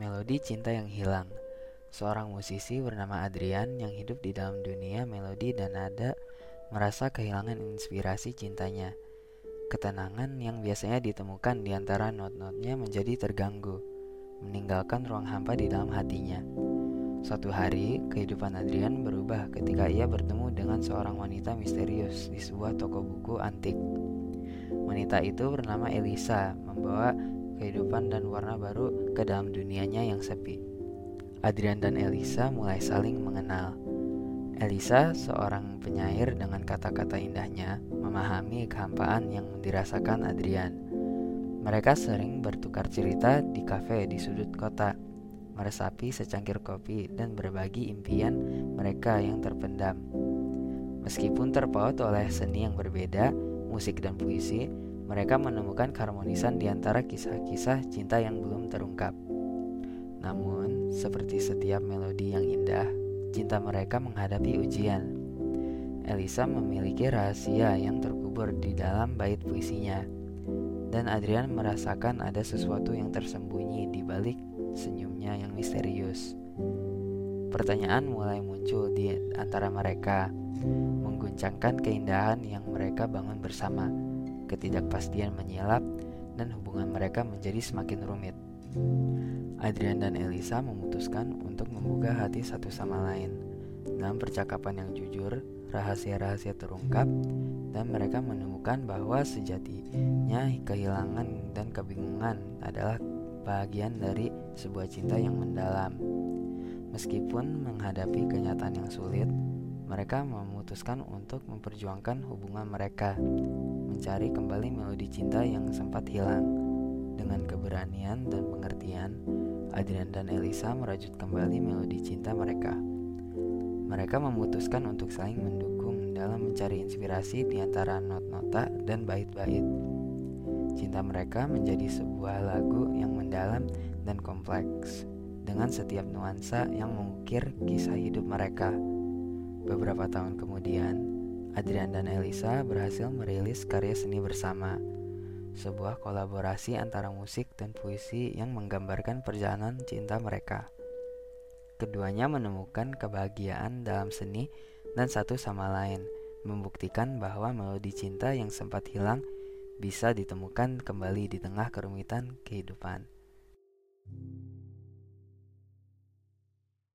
Melodi Cinta yang Hilang Seorang musisi bernama Adrian yang hidup di dalam dunia melodi dan nada merasa kehilangan inspirasi cintanya. Ketenangan yang biasanya ditemukan di antara not-notnya menjadi terganggu, meninggalkan ruang hampa di dalam hatinya. Suatu hari, kehidupan Adrian berubah ketika ia bertemu dengan seorang wanita misterius di sebuah toko buku antik. Wanita itu bernama Elisa, membawa kehidupan dan warna baru ke dalam dunianya yang sepi. Adrian dan Elisa mulai saling mengenal. Elisa, seorang penyair dengan kata-kata indahnya, memahami kehampaan yang dirasakan Adrian. Mereka sering bertukar cerita di kafe di sudut kota, meresapi secangkir kopi dan berbagi impian mereka yang terpendam. Meskipun terpaut oleh seni yang berbeda, musik dan puisi, mereka menemukan keharmonisan di antara kisah-kisah cinta yang belum terungkap. Namun, seperti setiap melodi yang indah, cinta mereka menghadapi ujian. Elisa memiliki rahasia yang terkubur di dalam bait puisinya, dan Adrian merasakan ada sesuatu yang tersembunyi di balik senyumnya yang misterius. Pertanyaan mulai muncul di antara mereka, mengguncangkan keindahan yang mereka bangun bersama ketidakpastian menyelap, dan hubungan mereka menjadi semakin rumit. Adrian dan Elisa memutuskan untuk membuka hati satu sama lain. Dalam percakapan yang jujur, rahasia-rahasia terungkap, dan mereka menemukan bahwa sejatinya kehilangan dan kebingungan adalah bagian dari sebuah cinta yang mendalam. Meskipun menghadapi kenyataan yang sulit, mereka memutuskan untuk memperjuangkan hubungan mereka, mencari kembali melodi cinta yang sempat hilang. Dengan keberanian dan pengertian, Adrian dan Elisa merajut kembali melodi cinta mereka. Mereka memutuskan untuk saling mendukung dalam mencari inspirasi di antara not-nota dan bait-bait. Cinta mereka menjadi sebuah lagu yang mendalam dan kompleks, dengan setiap nuansa yang mengukir kisah hidup mereka. Beberapa tahun kemudian, Adrian dan Elisa berhasil merilis karya seni bersama, sebuah kolaborasi antara musik dan puisi yang menggambarkan perjalanan cinta mereka. Keduanya menemukan kebahagiaan dalam seni dan satu sama lain, membuktikan bahwa melodi cinta yang sempat hilang bisa ditemukan kembali di tengah kerumitan kehidupan.